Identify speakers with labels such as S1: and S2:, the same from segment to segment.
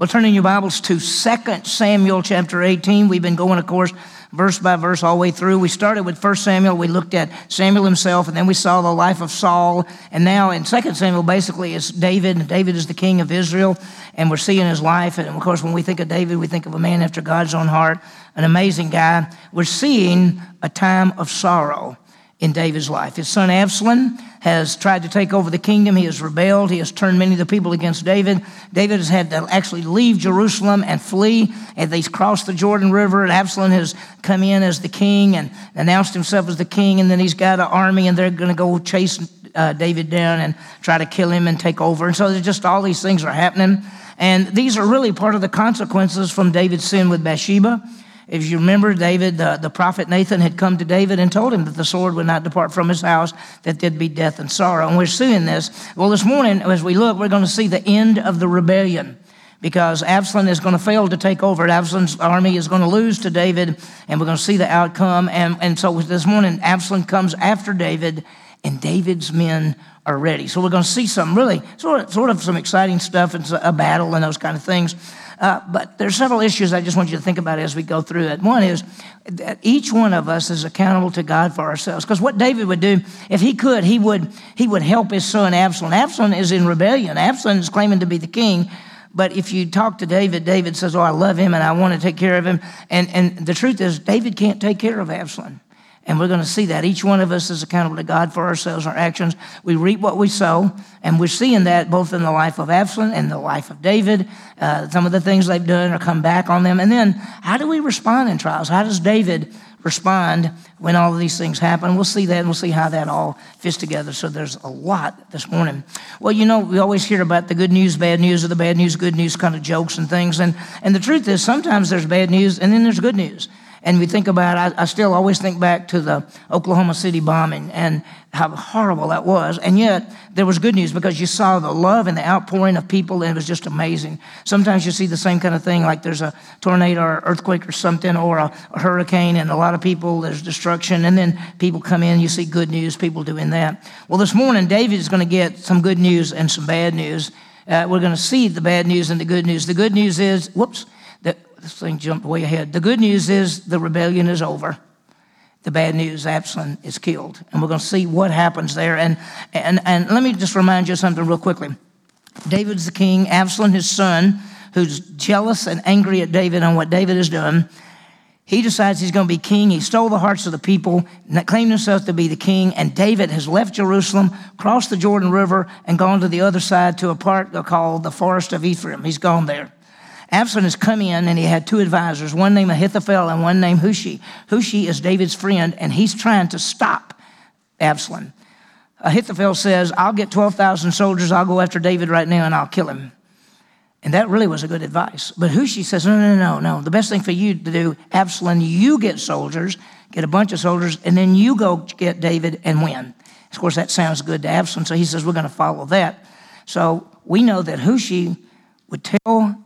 S1: Well, turn in your Bibles to 2 Samuel chapter 18. We've been going, of course, verse by verse all the way through. We started with 1 Samuel. We looked at Samuel himself, and then we saw the life of Saul. And now in 2 Samuel, basically, it's David. And David is the king of Israel, and we're seeing his life. And of course, when we think of David, we think of a man after God's own heart, an amazing guy. We're seeing a time of sorrow in David's life. His son Absalom has tried to take over the kingdom. He has rebelled. He has turned many of the people against David. David has had to actually leave Jerusalem and flee. And he's crossed the Jordan River. And Absalom has come in as the king and announced himself as the king. And then he's got an army and they're going to go chase uh, David down and try to kill him and take over. And so there's just all these things are happening. And these are really part of the consequences from David's sin with Bathsheba. If you remember, David, the, the prophet Nathan had come to David and told him that the sword would not depart from his house, that there'd be death and sorrow. And we're seeing this. Well, this morning, as we look, we're going to see the end of the rebellion because Absalom is going to fail to take over. Absalom's army is going to lose to David, and we're going to see the outcome. And, and so this morning, Absalom comes after David, and David's men are ready. So we're going to see some really sort of, sort of some exciting stuff and a battle and those kind of things. Uh, but there's several issues I just want you to think about as we go through it. One is that each one of us is accountable to God for ourselves. Because what David would do, if he could, he would he would help his son Absalom. Absalom is in rebellion. Absalom is claiming to be the king. But if you talk to David, David says, Oh, I love him and I want to take care of him. And, and the truth is, David can't take care of Absalom. And we're going to see that. Each one of us is accountable to God for ourselves, our actions. We reap what we sow. And we're seeing that both in the life of Absalom and the life of David. Uh, some of the things they've done or come back on them. And then, how do we respond in trials? How does David respond when all of these things happen? We'll see that and we'll see how that all fits together. So there's a lot this morning. Well, you know, we always hear about the good news, bad news, or the bad news, good news kind of jokes and things. And, and the truth is, sometimes there's bad news and then there's good news. And we think about, I, I, still always think back to the Oklahoma City bombing and how horrible that was. And yet, there was good news because you saw the love and the outpouring of people, and it was just amazing. Sometimes you see the same kind of thing, like there's a tornado or earthquake or something, or a, a hurricane, and a lot of people, there's destruction, and then people come in, you see good news, people doing that. Well, this morning, David is going to get some good news and some bad news. Uh, we're going to see the bad news and the good news. The good news is, whoops, this thing jumped way ahead. The good news is the rebellion is over. The bad news, Absalom is killed. And we're going to see what happens there. And, and, and let me just remind you something real quickly. David's the king, Absalom, his son, who's jealous and angry at David on what David has done. He decides he's going to be king. He stole the hearts of the people, claimed himself to be the king, and David has left Jerusalem, crossed the Jordan River, and gone to the other side to a part called the Forest of Ephraim. He's gone there. Absalom has come in and he had two advisors, one named Ahithophel and one named Hushai. Hushai is David's friend and he's trying to stop Absalom. Ahithophel says, I'll get 12,000 soldiers, I'll go after David right now and I'll kill him. And that really was a good advice. But Hushai says, no, no, no, no. The best thing for you to do, Absalom, you get soldiers, get a bunch of soldiers, and then you go get David and win. Of course, that sounds good to Absalom, so he says, we're going to follow that. So we know that Hushai would tell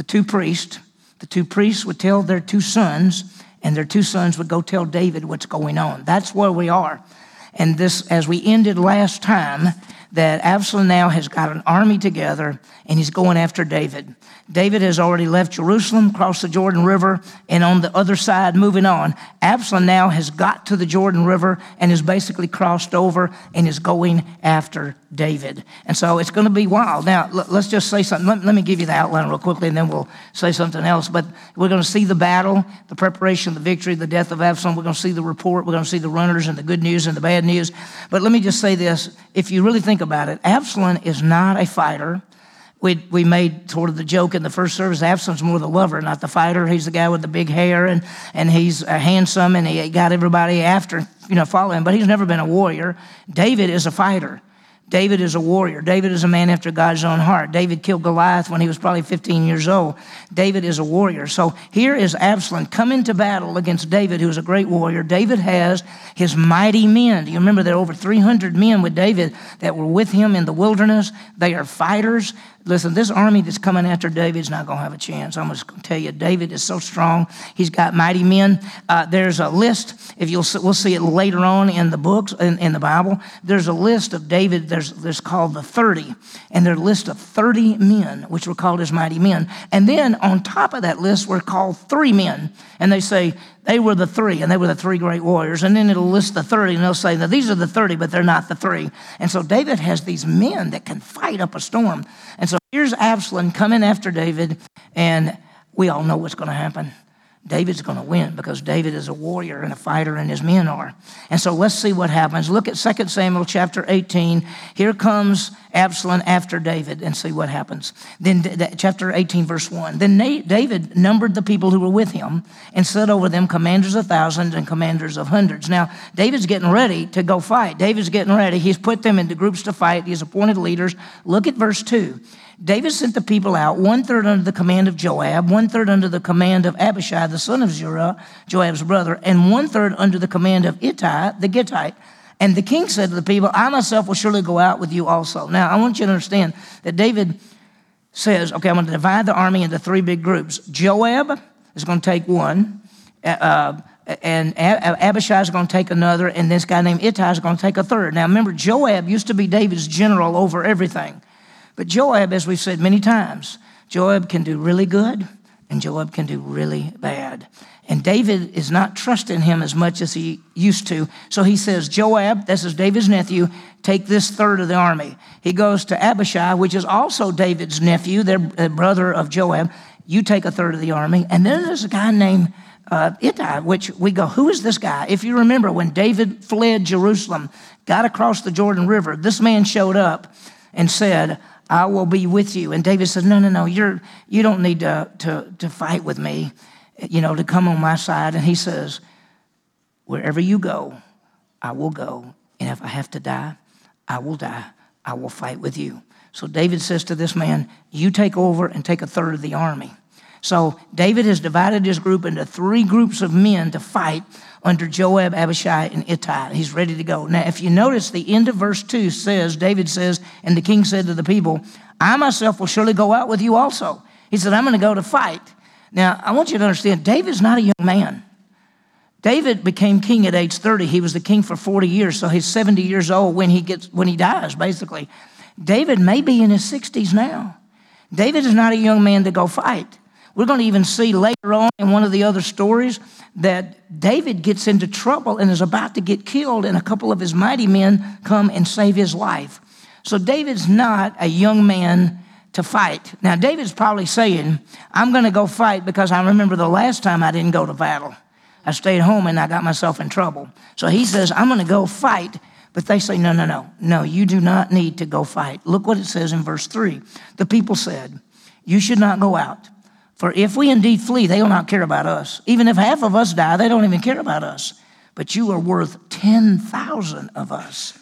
S1: the two priests, the two priests would tell their two sons, and their two sons would go tell David what's going on. That's where we are. And this, as we ended last time, that Absalom now has got an army together and he's going after David. David has already left Jerusalem, crossed the Jordan River, and on the other side, moving on. Absalom now has got to the Jordan River and is basically crossed over and is going after David. And so it's going to be wild. Now, let's just say something. Let, let me give you the outline real quickly and then we'll say something else. But we're going to see the battle, the preparation, the victory, the death of Absalom. We're going to see the report. We're going to see the runners and the good news and the bad news. But let me just say this if you really think about it, Absalom is not a fighter we, we made sort of the joke in the first service Absalom's more the lover, not the fighter. He's the guy with the big hair and, and he's uh, handsome and he got everybody after, you know, following. But he's never been a warrior. David is a fighter. David is a warrior. David is a man after God's own heart. David killed Goliath when he was probably 15 years old. David is a warrior. So here is Absalom coming to battle against David, who is a great warrior. David has his mighty men. Do you remember there are over 300 men with David that were with him in the wilderness? They are fighters. Listen, this army that's coming after David's not going to have a chance. I'm just going to tell you, David is so strong. He's got mighty men. Uh, there's a list. If you'll, we'll see it later on in the books in, in the Bible. There's a list of David. There's, there's called the 30, and their list of 30 men, which were called as mighty men. And then on top of that list were called three men, and they say they were the three, and they were the three great warriors. And then it'll list the 30, and they'll say, now these are the 30, but they're not the three. And so David has these men that can fight up a storm. And so here's Absalom coming after David, and we all know what's going to happen. David's going to win because David is a warrior and a fighter, and his men are. And so let's see what happens. Look at 2 Samuel chapter 18. Here comes Absalom after David, and see what happens. Then, chapter 18, verse 1. Then David numbered the people who were with him and set over them commanders of thousands and commanders of hundreds. Now, David's getting ready to go fight. David's getting ready. He's put them into groups to fight, he's appointed leaders. Look at verse 2. David sent the people out, one third under the command of Joab, one third under the command of Abishai, the son of Zeruiah, Joab's brother, and one third under the command of Ittai, the Gittite. And the king said to the people, I myself will surely go out with you also. Now, I want you to understand that David says, okay, I'm going to divide the army into three big groups. Joab is going to take one, uh, uh and Abishai is going to take another, and this guy named Ittai is going to take a third. Now, remember, Joab used to be David's general over everything. But Joab, as we've said many times, Joab can do really good and Joab can do really bad. And David is not trusting him as much as he used to. So he says, Joab, this is David's nephew, take this third of the army. He goes to Abishai, which is also David's nephew, their brother of Joab. You take a third of the army. And then there's a guy named uh, Ittai, which we go, who is this guy? If you remember, when David fled Jerusalem, got across the Jordan River, this man showed up and said, I will be with you. And David says, No, no, no, you're, you don't need to, to, to fight with me, you know, to come on my side. And he says, Wherever you go, I will go. And if I have to die, I will die. I will fight with you. So David says to this man, You take over and take a third of the army. So David has divided his group into three groups of men to fight under Joab, Abishai, and Ittai. He's ready to go. Now, if you notice, the end of verse 2 says, David says, and the king said to the people, I myself will surely go out with you also. He said, I'm going to go to fight. Now, I want you to understand, David's not a young man. David became king at age 30. He was the king for 40 years, so he's 70 years old when he gets when he dies, basically. David may be in his 60s now. David is not a young man to go fight. We're going to even see later on in one of the other stories that David gets into trouble and is about to get killed, and a couple of his mighty men come and save his life. So David's not a young man to fight. Now, David's probably saying, I'm going to go fight because I remember the last time I didn't go to battle. I stayed home and I got myself in trouble. So he says, I'm going to go fight. But they say, No, no, no, no, you do not need to go fight. Look what it says in verse 3. The people said, You should not go out. For if we indeed flee, they will not care about us. Even if half of us die, they don't even care about us. But you are worth 10,000 of us.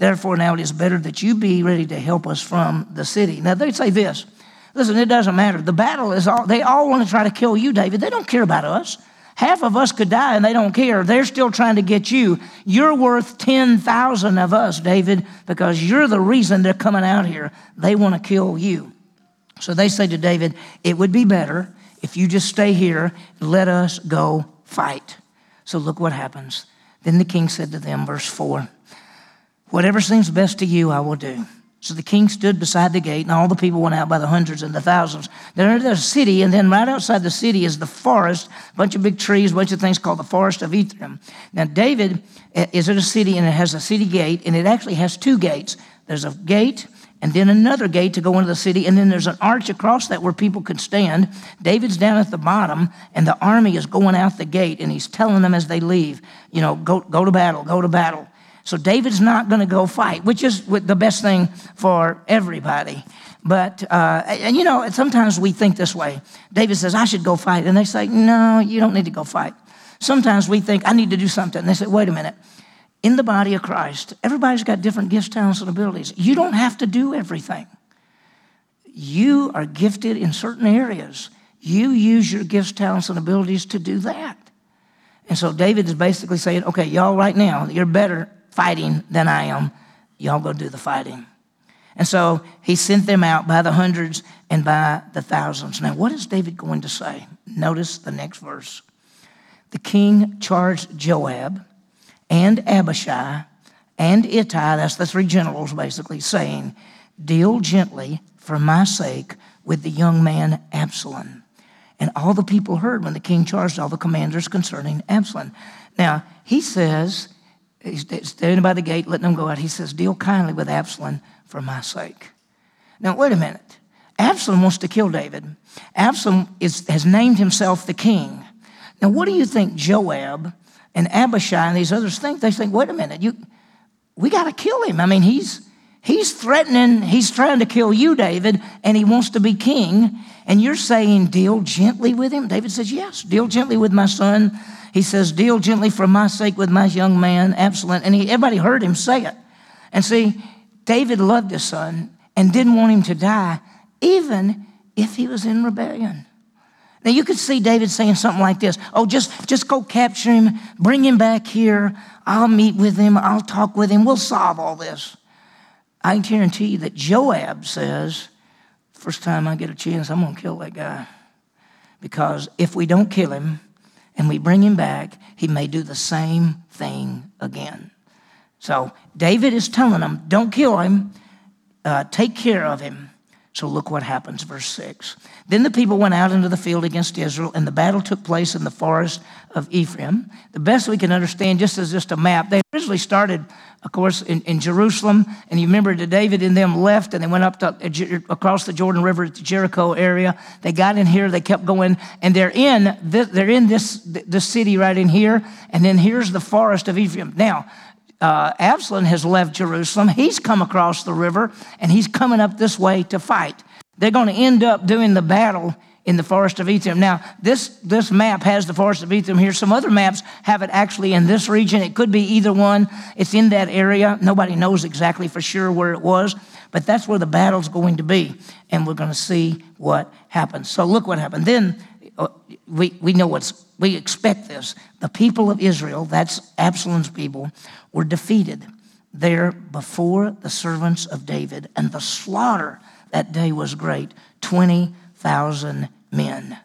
S1: Therefore, now it is better that you be ready to help us from the city. Now, they say this listen, it doesn't matter. The battle is all, they all want to try to kill you, David. They don't care about us. Half of us could die and they don't care. They're still trying to get you. You're worth 10,000 of us, David, because you're the reason they're coming out here. They want to kill you. So they say to David, It would be better if you just stay here, let us go fight. So look what happens. Then the king said to them, verse 4, Whatever seems best to you, I will do. So the king stood beside the gate, and all the people went out by the hundreds and the thousands. Then there's the city, and then right outside the city is the forest, a bunch of big trees, a bunch of things called the forest of Ephraim. Now, David is in a city, and it has a city gate, and it actually has two gates. There's a gate and then another gate to go into the city, and then there's an arch across that where people could stand. David's down at the bottom, and the army is going out the gate, and he's telling them as they leave, you know, go, go to battle, go to battle. So David's not going to go fight, which is the best thing for everybody. But, uh, and you know, sometimes we think this way. David says, I should go fight. And they say, No, you don't need to go fight. Sometimes we think, I need to do something. And they say, Wait a minute in the body of Christ, everybody's got different gifts, talents, and abilities. You don't have to do everything. You are gifted in certain areas. You use your gifts, talents, and abilities to do that. And so David is basically saying, okay, y'all right now, you're better fighting than I am. Y'all go do the fighting. And so he sent them out by the hundreds and by the thousands. Now, what is David going to say? Notice the next verse. The king charged Joab and Abishai and Ittai, that's the three generals basically, saying, Deal gently for my sake with the young man Absalom. And all the people heard when the king charged all the commanders concerning Absalom. Now, he says, he's standing by the gate, letting them go out. He says, Deal kindly with Absalom for my sake. Now, wait a minute. Absalom wants to kill David. Absalom is, has named himself the king. Now, what do you think Joab and Abishai and these others think? They think, wait a minute, you, we got to kill him. I mean, he's, he's threatening, he's trying to kill you, David, and he wants to be king. And you're saying, deal gently with him? David says, yes, deal gently with my son. He says, deal gently for my sake with my young man, Absalom. And he, everybody heard him say it. And see, David loved his son and didn't want him to die, even if he was in rebellion. Now you could see David saying something like this Oh, just, just go capture him, bring him back here. I'll meet with him, I'll talk with him, we'll solve all this. I guarantee you that Joab says, First time I get a chance, I'm going to kill that guy. Because if we don't kill him and we bring him back, he may do the same thing again. So David is telling them, Don't kill him, uh, take care of him. So look what happens, verse 6. Then the people went out into the field against Israel, and the battle took place in the forest of Ephraim. The best we can understand, just as just a map, they originally started, of course, in, in Jerusalem, and you remember that David and them left, and they went up to, uh, across the Jordan River to Jericho area. They got in here, they kept going, and they're in this, they're in this, this city right in here, and then here's the forest of Ephraim. Now, uh, Absalom has left Jerusalem. He's come across the river and he's coming up this way to fight. They're going to end up doing the battle in the forest of Ephraim. Now, this, this map has the forest of Ephraim here. Some other maps have it actually in this region. It could be either one. It's in that area. Nobody knows exactly for sure where it was, but that's where the battle's going to be. And we're going to see what happens. So, look what happened. Then we, we know what's, we expect this. The people of Israel, that's Absalom's people, were defeated there before the servants of David, and the slaughter that day was great 20,000 men.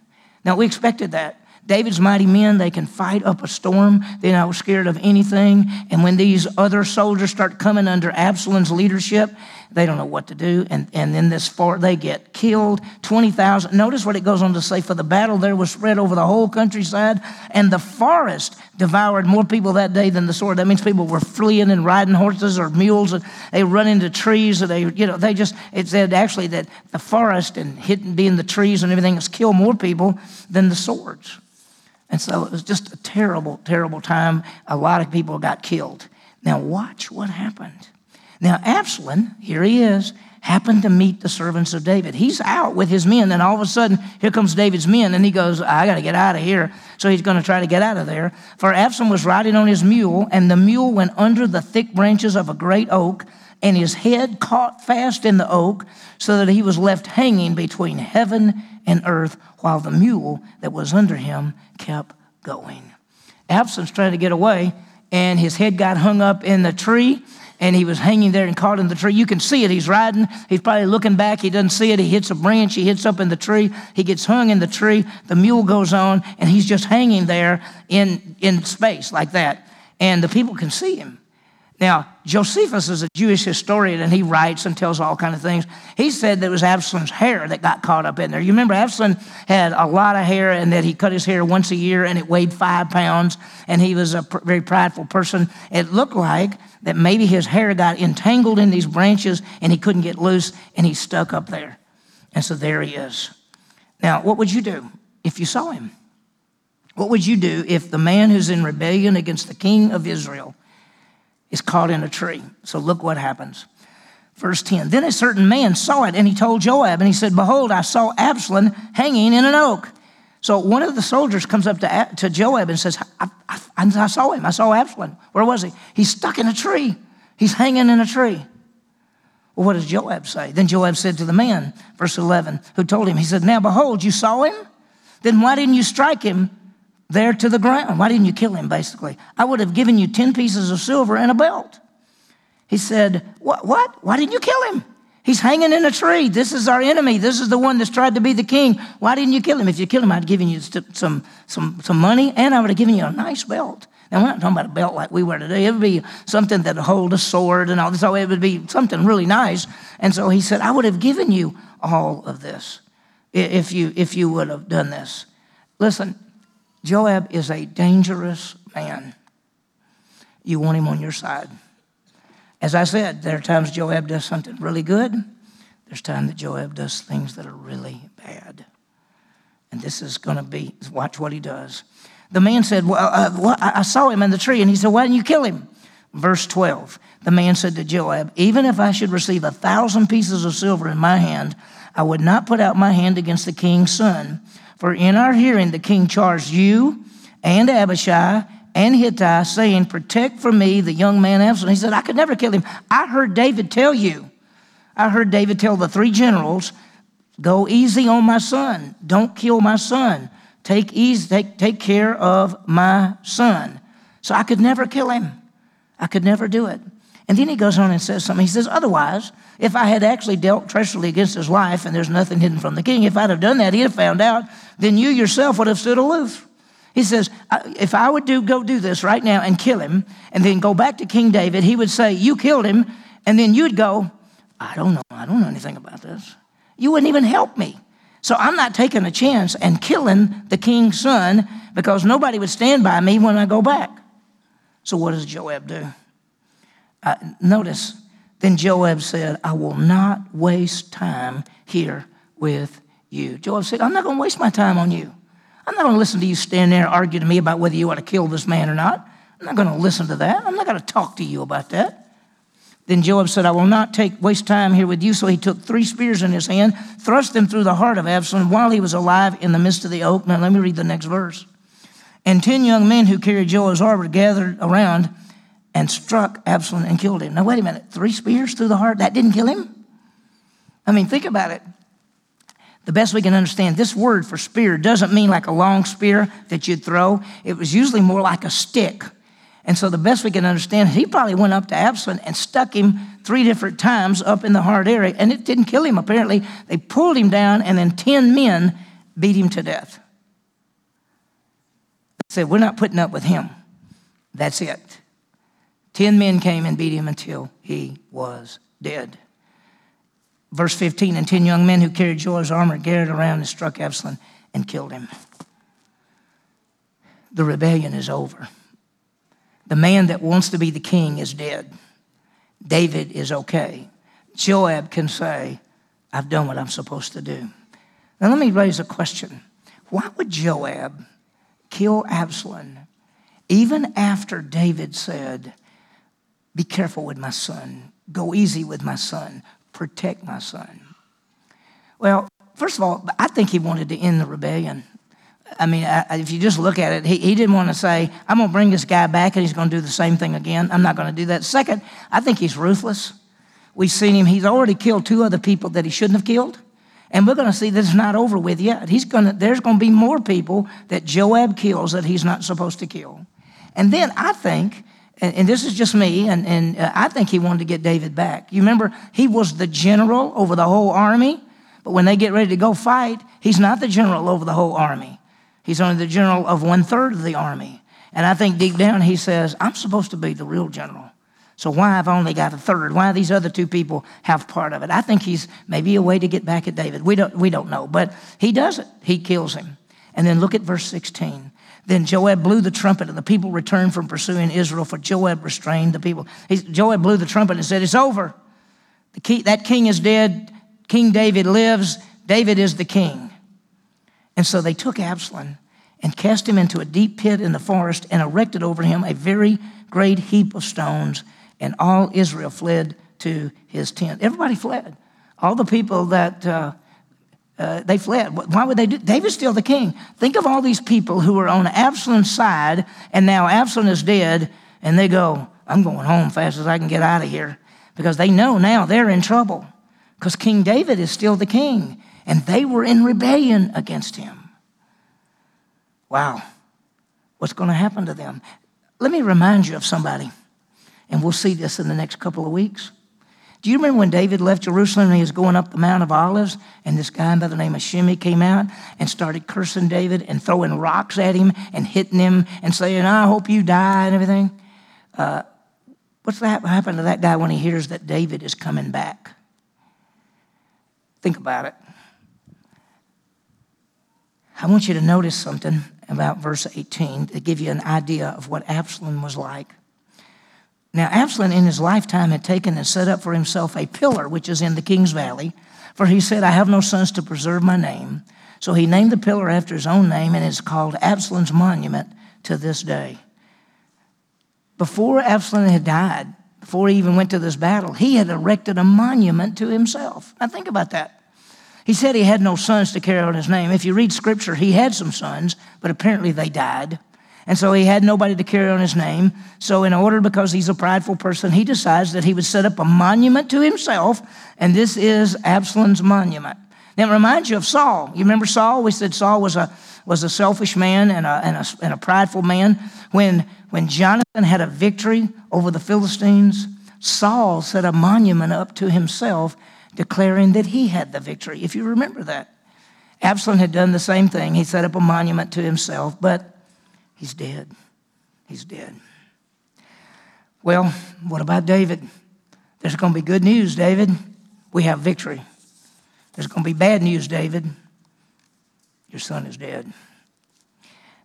S1: Now, we expected that. David's mighty men, they can fight up a storm. They're not scared of anything. And when these other soldiers start coming under Absalom's leadership, they don't know what to do. And, and then this far, they get killed. 20,000. Notice what it goes on to say for the battle there was spread over the whole countryside, and the forest devoured more people that day than the sword. That means people were fleeing and riding horses or mules, and they run into trees, or they, you know, they just, it said actually that the forest and hidden being the trees and everything has killed more people than the swords. And so it was just a terrible, terrible time. A lot of people got killed. Now, watch what happened. Now, Absalom, here he is, happened to meet the servants of David. He's out with his men, and all of a sudden, here comes David's men, and he goes, I got to get out of here. So he's going to try to get out of there. For Absalom was riding on his mule, and the mule went under the thick branches of a great oak, and his head caught fast in the oak, so that he was left hanging between heaven and earth, while the mule that was under him kept going. Absalom's trying to get away, and his head got hung up in the tree and he was hanging there and caught in the tree. You can see it. He's riding. He's probably looking back. He doesn't see it. He hits a branch. He hits up in the tree. He gets hung in the tree. The mule goes on, and he's just hanging there in, in space like that. And the people can see him. Now, Josephus is a Jewish historian and he writes and tells all kind of things. He said that it was Absalom's hair that got caught up in there. You remember Absalom had a lot of hair and that he cut his hair once a year and it weighed five pounds and he was a pr- very prideful person. It looked like that maybe his hair got entangled in these branches and he couldn't get loose and he stuck up there. And so there he is. Now, what would you do if you saw him? What would you do if the man who's in rebellion against the king of Israel is caught in a tree. So look what happens. Verse 10 Then a certain man saw it, and he told Joab, and he said, Behold, I saw Absalom hanging in an oak. So one of the soldiers comes up to, to Joab and says, I, I, I saw him. I saw Absalom. Where was he? He's stuck in a tree. He's hanging in a tree. Well, what does Joab say? Then Joab said to the man, verse 11, who told him, He said, Now behold, you saw him? Then why didn't you strike him there to the ground. Why didn't you kill him, basically? I would have given you 10 pieces of silver and a belt. He said, What? What? Why didn't you kill him? He's hanging in a tree. This is our enemy. This is the one that's tried to be the king. Why didn't you kill him? If you kill him, I'd have given you some, some, some money and I would have given you a nice belt. And we're not talking about a belt like we wear today. It would be something that would hold a sword and all this. So it would be something really nice. And so he said, I would have given you all of this if you, if you would have done this. Listen, Joab is a dangerous man. You want him on your side. As I said, there are times Joab does something really good. There's times that Joab does things that are really bad. And this is going to be, watch what he does. The man said, Well, uh, well, I saw him in the tree. And he said, Why didn't you kill him? Verse 12. The man said to Joab, Even if I should receive a thousand pieces of silver in my hand, I would not put out my hand against the king's son. For in our hearing, the king charged you and Abishai and Ittai, saying, Protect for me the young man Absalom. He said, I could never kill him. I heard David tell you. I heard David tell the three generals, Go easy on my son. Don't kill my son. Take, easy, take, take care of my son. So I could never kill him. I could never do it. And then he goes on and says something. He says, Otherwise, if I had actually dealt treacherously against his life and there's nothing hidden from the king, if I'd have done that, he'd have found out, then you yourself would have stood aloof. He says, If I would do, go do this right now and kill him and then go back to King David, he would say, You killed him. And then you'd go, I don't know. I don't know anything about this. You wouldn't even help me. So I'm not taking a chance and killing the king's son because nobody would stand by me when I go back. So what does Joab do? Notice, then Joab said, I will not waste time here with you. Joab said, I'm not going to waste my time on you. I'm not going to listen to you stand there and argue to me about whether you ought to kill this man or not. I'm not going to listen to that. I'm not going to talk to you about that. Then Joab said, I will not take waste time here with you. So he took three spears in his hand, thrust them through the heart of Absalom while he was alive in the midst of the oak. Now let me read the next verse. And ten young men who carried Joab's armor gathered around and struck Absalom and killed him. Now wait a minute, three spears through the heart, that didn't kill him? I mean, think about it. The best we can understand, this word for spear doesn't mean like a long spear that you'd throw. It was usually more like a stick and so, the best we can understand, he probably went up to Absalom and stuck him three different times up in the heart area, and it didn't kill him, apparently. They pulled him down, and then 10 men beat him to death. They said, We're not putting up with him. That's it. 10 men came and beat him until he was dead. Verse 15 And 10 young men who carried Joab's armor gathered around and struck Absalom and killed him. The rebellion is over. The man that wants to be the king is dead. David is okay. Joab can say, I've done what I'm supposed to do. Now, let me raise a question. Why would Joab kill Absalom even after David said, Be careful with my son, go easy with my son, protect my son? Well, first of all, I think he wanted to end the rebellion. I mean, if you just look at it, he, he didn't want to say, I'm going to bring this guy back and he's going to do the same thing again. I'm not going to do that. Second, I think he's ruthless. We've seen him, he's already killed two other people that he shouldn't have killed. And we're going to see that it's not over with yet. He's going to, there's going to be more people that Joab kills that he's not supposed to kill. And then I think, and, and this is just me, and, and uh, I think he wanted to get David back. You remember, he was the general over the whole army, but when they get ready to go fight, he's not the general over the whole army. He's only the general of one third of the army. And I think deep down he says, I'm supposed to be the real general. So why have I only got a third? Why these other two people have part of it? I think he's maybe a way to get back at David. We don't, we don't know, but he does it. He kills him. And then look at verse 16. Then Joab blew the trumpet, and the people returned from pursuing Israel, for Joab restrained the people. He, Joab blew the trumpet and said, It's over. Key, that king is dead. King David lives. David is the king. And so they took Absalom and cast him into a deep pit in the forest and erected over him a very great heap of stones. And all Israel fled to his tent. Everybody fled. All the people that uh, uh, they fled. Why would they do? David's still the king. Think of all these people who were on Absalom's side, and now Absalom is dead, and they go, "I'm going home fast as I can get out of here," because they know now they're in trouble, because King David is still the king, and they were in rebellion against him. Wow, what's going to happen to them? Let me remind you of somebody, and we'll see this in the next couple of weeks. Do you remember when David left Jerusalem and he was going up the Mount of Olives? And this guy by the name of Shimei came out and started cursing David and throwing rocks at him and hitting him and saying, I hope you die and everything. Uh, what's that happen to that guy when he hears that David is coming back? Think about it. I want you to notice something about verse 18 to give you an idea of what Absalom was like. Now, Absalom in his lifetime had taken and set up for himself a pillar, which is in the king's valley, for he said, I have no sons to preserve my name. So he named the pillar after his own name, and it's called Absalom's monument to this day. Before Absalom had died, before he even went to this battle, he had erected a monument to himself. Now, think about that. He said he had no sons to carry on his name. If you read scripture, he had some sons, but apparently they died. And so he had nobody to carry on his name. So, in order, because he's a prideful person, he decides that he would set up a monument to himself, and this is Absalom's monument. Now, it reminds you of Saul. You remember Saul? We said Saul was a, was a selfish man and a, and, a, and a prideful man. When, when Jonathan had a victory over the Philistines, Saul set a monument up to himself, declaring that he had the victory, if you remember that. Absalom had done the same thing. He set up a monument to himself, but He's dead. He's dead. Well, what about David? There's going to be good news, David. We have victory. There's going to be bad news, David. Your son is dead.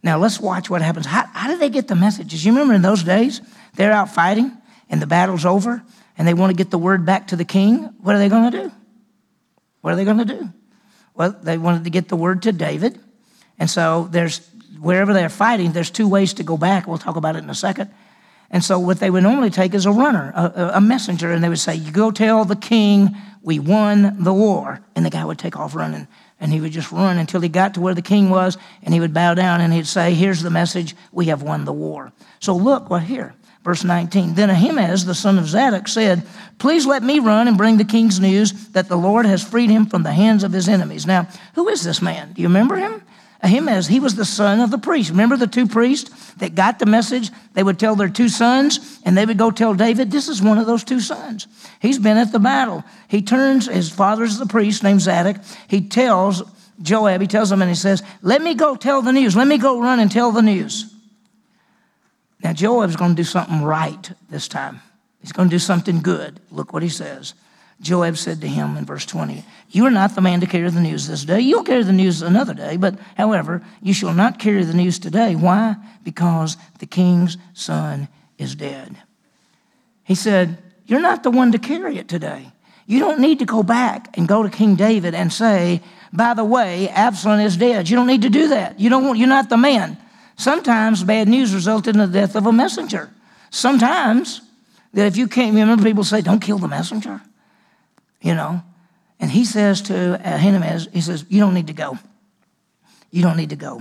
S1: Now, let's watch what happens. How, how did they get the messages? You remember in those days, they're out fighting and the battle's over and they want to get the word back to the king. What are they going to do? What are they going to do? Well, they wanted to get the word to David. And so there's wherever they're fighting, there's two ways to go back. We'll talk about it in a second. And so, what they would normally take is a runner, a, a, messenger, and they would say, You go tell the king we won the war. And the guy would take off running, and he would just run until he got to where the king was, and he would bow down and he'd say, Here's the message, we have won the war. So, look what here. Verse 19. Then Ahimaaz, the son of Zadok, said, Please let me run and bring the king's news that the Lord has freed him from the hands of his enemies. Now, who is this man? Do you remember him? Ahimaaz, he was the son of the priest. Remember the two priests that got the message? They would tell their two sons, and they would go tell David, This is one of those two sons. He's been at the battle. He turns, his father's the priest named Zadok. He tells Joab, he tells him, and he says, Let me go tell the news. Let me go run and tell the news. Now, Joab's going to do something right this time. He's going to do something good. Look what he says. Joab said to him in verse 20, You are not the man to carry the news this day. You'll carry the news another day, but however, you shall not carry the news today. Why? Because the king's son is dead. He said, You're not the one to carry it today. You don't need to go back and go to King David and say, By the way, Absalom is dead. You don't need to do that. You don't, want, you're not the man. Sometimes bad news resulted in the death of a messenger. Sometimes, that if you can't remember, people say, Don't kill the messenger you know. And he says to uh, Ahimaaz, he says, You don't need to go. You don't need to go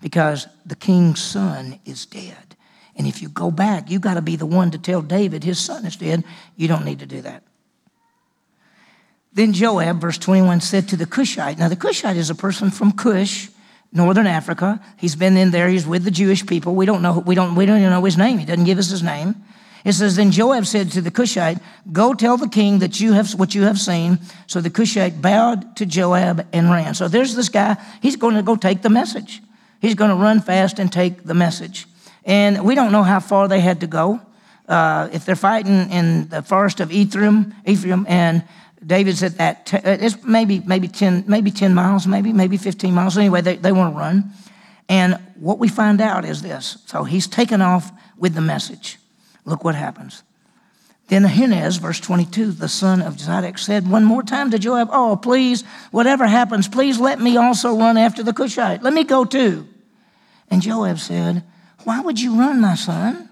S1: because the king's son is dead. And if you go back, you got to be the one to tell David his son is dead. You don't need to do that. Then Joab, verse 21, said to the Cushite. Now, the Cushite is a person from Cush, northern Africa. He's been in there. He's with the Jewish people. We don't know. We don't. We don't even know his name. He doesn't give us his name. It says, Then Joab said to the Cushite, Go tell the king that you have what you have seen. So the Cushite bowed to Joab and ran. So there's this guy. He's going to go take the message. He's going to run fast and take the message. And we don't know how far they had to go. Uh, if they're fighting in the forest of Ephraim, Ephraim, and David's at that, t- it's maybe maybe ten, maybe ten miles, maybe maybe fifteen miles. Anyway, they, they want to run. And what we find out is this: so he's taken off with the message. Look what happens. Then Ahimaaz, verse 22, the son of Zadok, said one more time to Joab, Oh, please, whatever happens, please let me also run after the Cushite. Let me go too. And Joab said, Why would you run, my son?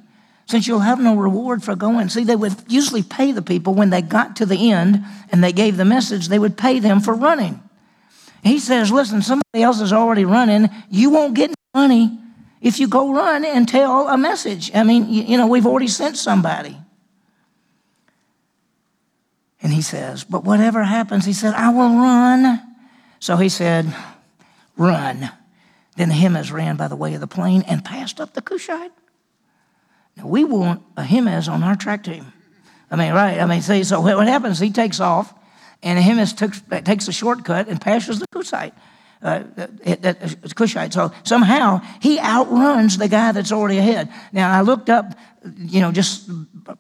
S1: Since you'll have no reward for going. See, they would usually pay the people when they got to the end and they gave the message, they would pay them for running. He says, Listen, somebody else is already running. You won't get money if you go run and tell a message. I mean, you, you know, we've already sent somebody. And he says, But whatever happens, he said, I will run. So he said, Run. Then Ahimaaz ran by the way of the plain and passed up the Cushite. Now we want Ahimaaz on our track team. I mean, right. I mean, see, so what happens, he takes off, and Ahimaaz took, takes a shortcut and passes the Cushite. Uh, Cushite. So somehow he outruns the guy that's already ahead. Now I looked up, you know, just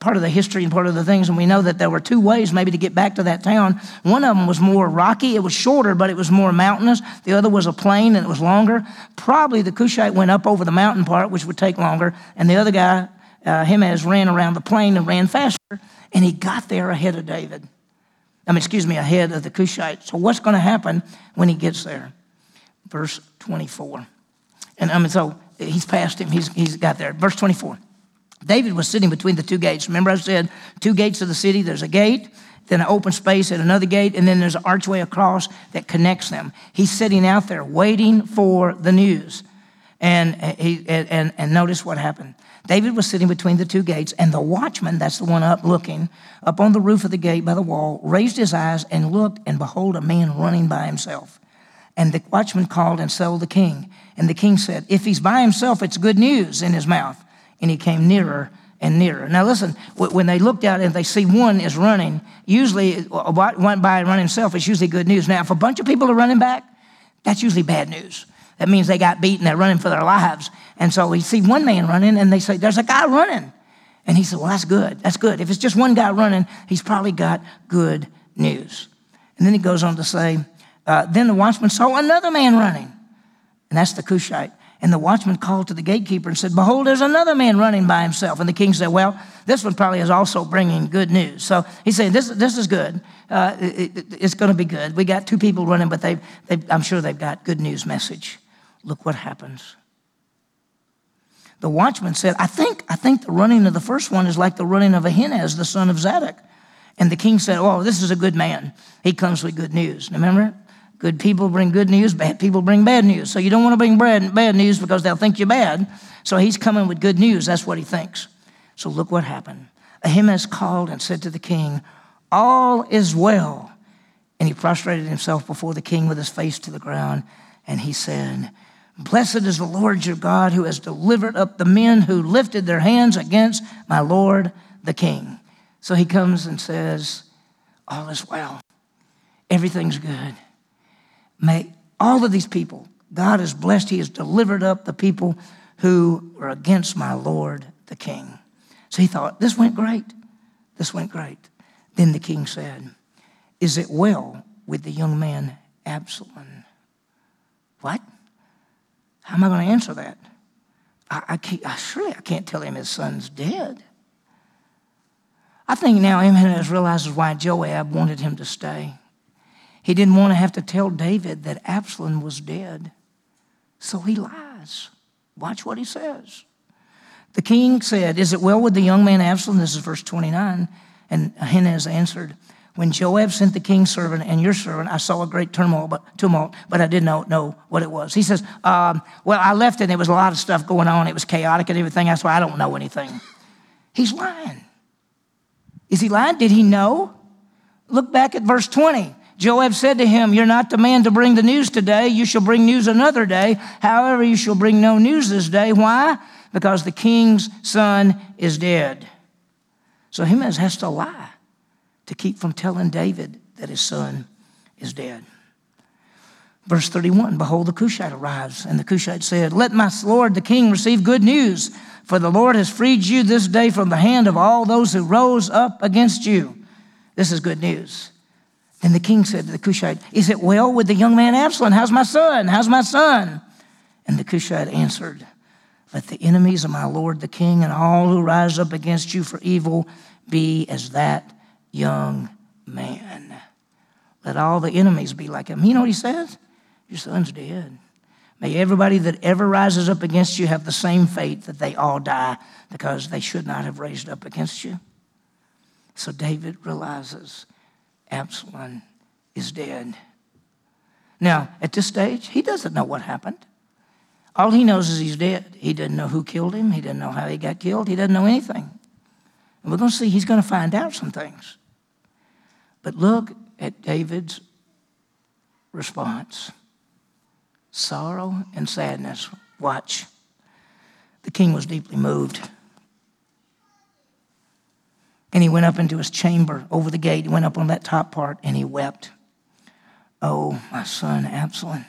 S1: part of the history and part of the things, and we know that there were two ways maybe to get back to that town. One of them was more rocky; it was shorter, but it was more mountainous. The other was a plain and it was longer. Probably the Cushite went up over the mountain part, which would take longer, and the other guy, uh, Ahimaaz, ran around the plain and ran faster, and he got there ahead of David. I mean, excuse me, ahead of the Cushite. So what's going to happen when he gets there? Verse 24. And I mean, so he's passed him, he's, he's got there. Verse 24. David was sitting between the two gates. Remember, I said two gates of the city there's a gate, then an open space at another gate, and then there's an archway across that connects them. He's sitting out there waiting for the news. And, he, and, and notice what happened. David was sitting between the two gates, and the watchman, that's the one up looking, up on the roof of the gate by the wall, raised his eyes and looked, and behold, a man running by himself. And the watchman called and told the king. And the king said, If he's by himself, it's good news in his mouth. And he came nearer and nearer. Now, listen, when they looked out and they see one is running, usually uh, one by running himself is usually good news. Now, if a bunch of people are running back, that's usually bad news. That means they got beaten, they're running for their lives. And so we see one man running, and they say, There's a guy running. And he said, Well, that's good. That's good. If it's just one guy running, he's probably got good news. And then he goes on to say, uh, then the watchman saw another man running, and that's the Cushite. And the watchman called to the gatekeeper and said, Behold, there's another man running by himself. And the king said, Well, this one probably is also bringing good news. So he said, This, this is good. Uh, it, it, it's going to be good. We got two people running, but they I'm sure they've got good news message. Look what happens. The watchman said, I think, I think the running of the first one is like the running of Ahimaaz, the son of Zadok. And the king said, Oh, this is a good man. He comes with good news. Remember? Good people bring good news, bad people bring bad news. So you don't want to bring bad, news because they'll think you're bad. So he's coming with good news. That's what he thinks. So look what happened. Ahimaaz called and said to the king, All is well. And he prostrated himself before the king with his face to the ground. And he said, Blessed is the Lord your God who has delivered up the men who lifted their hands against my Lord the king. So he comes and says, All is well. Everything's good. May all of these people, God has blessed, He has delivered up the people who were against my Lord the king. So he thought, this went great. This went great. Then the king said, Is it well with the young man Absalom? What? How am I going to answer that? I, I can't, I, surely I can't tell him his son's dead. I think now Ahimaaz realizes why Joab wanted him to stay. He didn't want to have to tell David that Absalom was dead. So he lies. Watch what he says. The king said, Is it well with the young man Absalom? This is verse 29. And Ahimaaz answered, When Joab sent the king's servant and your servant, I saw a great turmoil, but, tumult, but I did not know what it was. He says, um, Well, I left and there was a lot of stuff going on. It was chaotic and everything. That's why I don't know anything. He's lying. Is he lying? Did he know? Look back at verse 20. Joab said to him, You're not the man to bring the news today. You shall bring news another day. However, you shall bring no news this day. Why? Because the king's son is dead. So Ahimaaz has to lie to keep from telling David that his son is dead. Verse 31 Behold, the Cushite arrives, and the Cushite said, Let my lord the king receive good news, for the Lord has freed you this day from the hand of all those who rose up against you. This is good news. And the king said to the Cushite, Is it well with the young man Absalom? How's my son? How's my son? And the Cushite answered, Let the enemies of my lord the king and all who rise up against you for evil be as that young man. Let all the enemies be like him. You know what he says? Your son's dead. May everybody that ever rises up against you have the same fate that they all die because they should not have raised up against you. So David realizes Absalom is dead. Now, at this stage, he doesn't know what happened. All he knows is he's dead. He doesn't know who killed him. He doesn't know how he got killed. He doesn't know anything. And we're going to see he's going to find out some things. But look at David's response sorrow and sadness. Watch. The king was deeply moved. And he went up into his chamber over the gate. He went up on that top part and he wept. Oh, my son Absalom.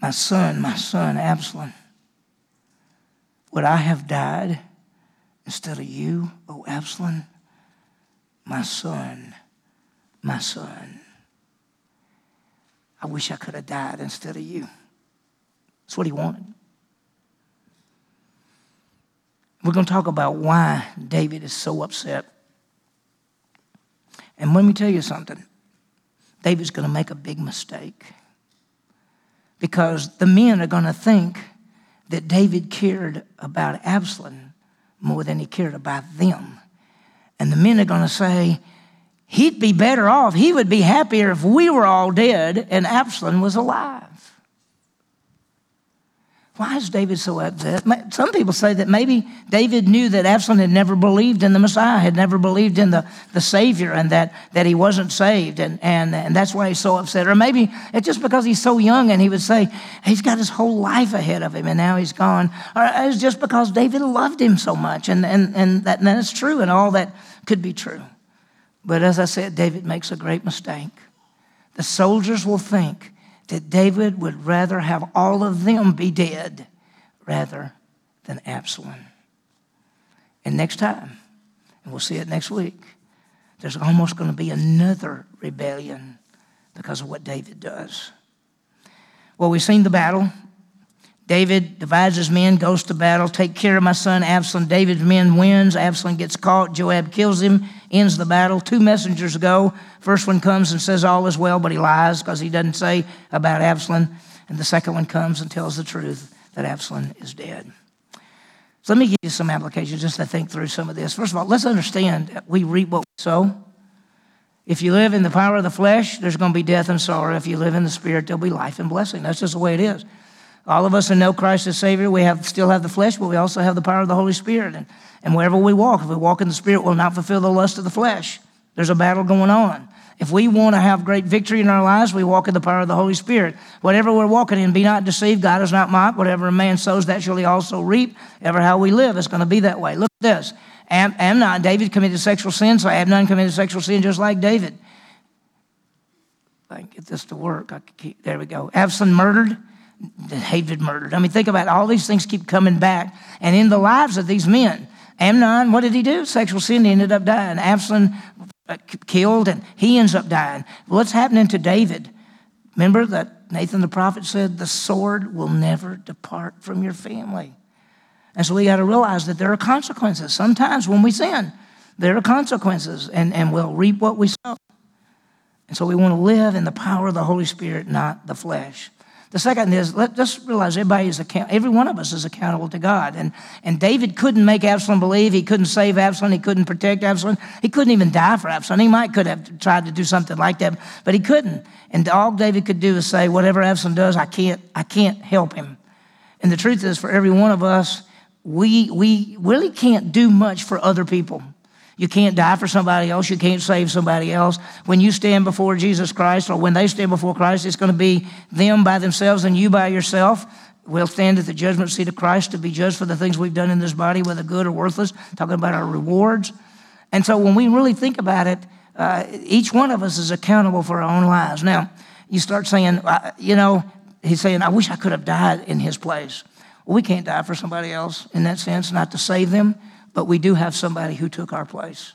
S1: My son, my son Absalom. Would I have died instead of you, oh Absalom? My son, my son. I wish I could have died instead of you. That's what he wanted. We're going to talk about why David is so upset. And let me tell you something David's going to make a big mistake because the men are going to think that David cared about Absalom more than he cared about them. And the men are going to say, he'd be better off, he would be happier if we were all dead and Absalom was alive. Why is David so upset? Some people say that maybe David knew that Absalom had never believed in the Messiah, had never believed in the, the Savior, and that, that he wasn't saved, and, and, and that's why he's so upset. Or maybe it's just because he's so young and he would say he's got his whole life ahead of him and now he's gone. Or it's just because David loved him so much, and, and, and, that, and that's true, and all that could be true. But as I said, David makes a great mistake. The soldiers will think that David would rather have all of them be dead rather than Absalom. And next time, and we'll see it next week, there's almost going to be another rebellion because of what David does. Well, we've seen the battle. David divides his men, goes to battle, take care of my son Absalom. David's men wins. Absalom gets caught. Joab kills him, ends the battle. Two messengers go. First one comes and says all is well, but he lies because he doesn't say about Absalom. And the second one comes and tells the truth that Absalom is dead. So let me give you some applications just to think through some of this. First of all, let's understand we reap what we sow. If you live in the power of the flesh, there's going to be death and sorrow. If you live in the spirit, there'll be life and blessing. That's just the way it is. All of us who know Christ as Savior, we have, still have the flesh, but we also have the power of the Holy Spirit. And, and wherever we walk, if we walk in the Spirit, we'll not fulfill the lust of the flesh. There's a battle going on. If we want to have great victory in our lives, we walk in the power of the Holy Spirit. Whatever we're walking in, be not deceived. God is not mocked. Whatever a man sows, that shall he also reap. Ever how we live, it's going to be that way. Look at this. Am, Amnon, David committed sexual sin, so Amnon committed sexual sin just like David. I can get this to work. I keep, there we go. Absalom murdered. David murdered. I mean, think about it. all these things keep coming back. And in the lives of these men, Amnon, what did he do? Sexual sin, he ended up dying. Absalom uh, killed, and he ends up dying. What's happening to David? Remember that Nathan the prophet said, The sword will never depart from your family. And so we got to realize that there are consequences. Sometimes when we sin, there are consequences, and, and we'll reap what we sow. And so we want to live in the power of the Holy Spirit, not the flesh. The second is let, just realize everybody is account, every one of us is accountable to God. And, and David couldn't make Absalom believe. He couldn't save Absalom. He couldn't protect Absalom. He couldn't even die for Absalom. He might could have tried to do something like that, but he couldn't. And all David could do is say, whatever Absalom does, I can't, I can't help him. And the truth is, for every one of us, we, we really can't do much for other people. You can't die for somebody else. You can't save somebody else. When you stand before Jesus Christ or when they stand before Christ, it's going to be them by themselves and you by yourself. We'll stand at the judgment seat of Christ to be judged for the things we've done in this body, whether good or worthless, talking about our rewards. And so when we really think about it, uh, each one of us is accountable for our own lives. Now, you start saying, uh, you know, he's saying, I wish I could have died in his place. Well, we can't die for somebody else in that sense, not to save them but we do have somebody who took our place.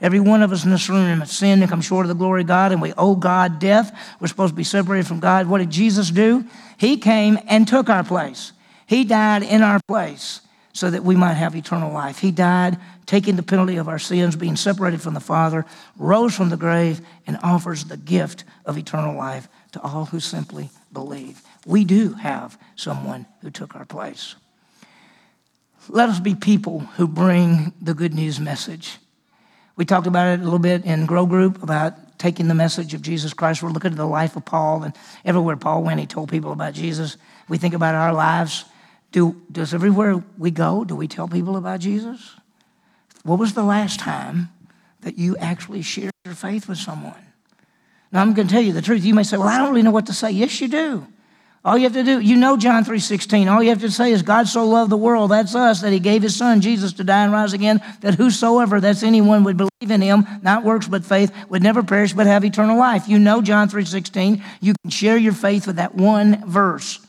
S1: Every one of us in this room has sinned and come short of the glory of God, and we owe God death. We're supposed to be separated from God. What did Jesus do? He came and took our place. He died in our place so that we might have eternal life. He died taking the penalty of our sins, being separated from the Father, rose from the grave, and offers the gift of eternal life to all who simply believe. We do have someone who took our place. Let us be people who bring the good news message. We talked about it a little bit in Grow Group about taking the message of Jesus Christ. We're looking at the life of Paul, and everywhere Paul went, he told people about Jesus. We think about our lives. Do, does everywhere we go, do we tell people about Jesus? What was the last time that you actually shared your faith with someone? Now, I'm going to tell you the truth. You may say, Well, I don't really know what to say. Yes, you do. All you have to do, you know John 3.16. All you have to say is God so loved the world, that's us, that he gave his son Jesus to die and rise again, that whosoever, that's anyone, would believe in him, not works but faith, would never perish but have eternal life. You know John 3.16. You can share your faith with that one verse.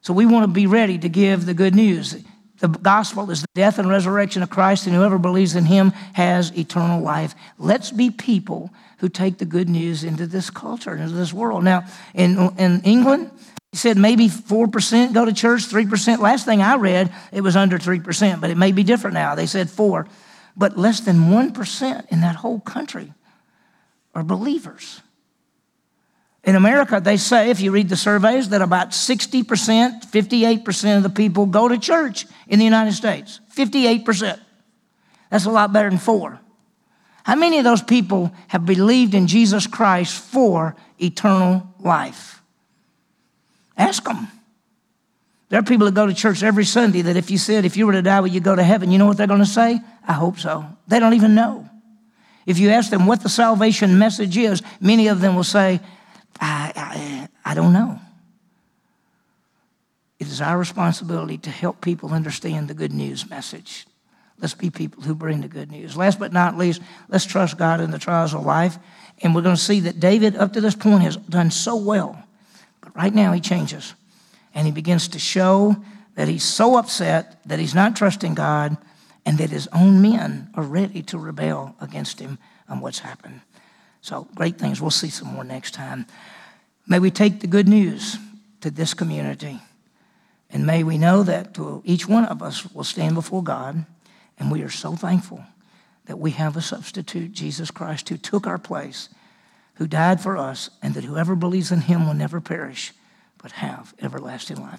S1: So we want to be ready to give the good news. The gospel is the death and resurrection of Christ, and whoever believes in him has eternal life. Let's be people who take the good news into this culture, into this world. Now, in, in England, he said maybe 4% go to church, 3%. Last thing I read, it was under 3%, but it may be different now. They said 4 But less than 1% in that whole country are believers. In America, they say, if you read the surveys, that about 60%, 58% of the people go to church in the United States. 58%. That's a lot better than 4. How many of those people have believed in Jesus Christ for eternal life? Ask them. There are people that go to church every Sunday that if you said, if you were to die, would you go to heaven? You know what they're going to say? I hope so. They don't even know. If you ask them what the salvation message is, many of them will say, I, I, I don't know. It is our responsibility to help people understand the good news message. Let's be people who bring the good news. Last but not least, let's trust God in the trials of life. And we're going to see that David, up to this point, has done so well but right now, he changes and he begins to show that he's so upset that he's not trusting God and that his own men are ready to rebel against him on what's happened. So, great things. We'll see some more next time. May we take the good news to this community. And may we know that each one of us will stand before God. And we are so thankful that we have a substitute, Jesus Christ, who took our place who died for us, and that whoever believes in him will never perish, but have everlasting life.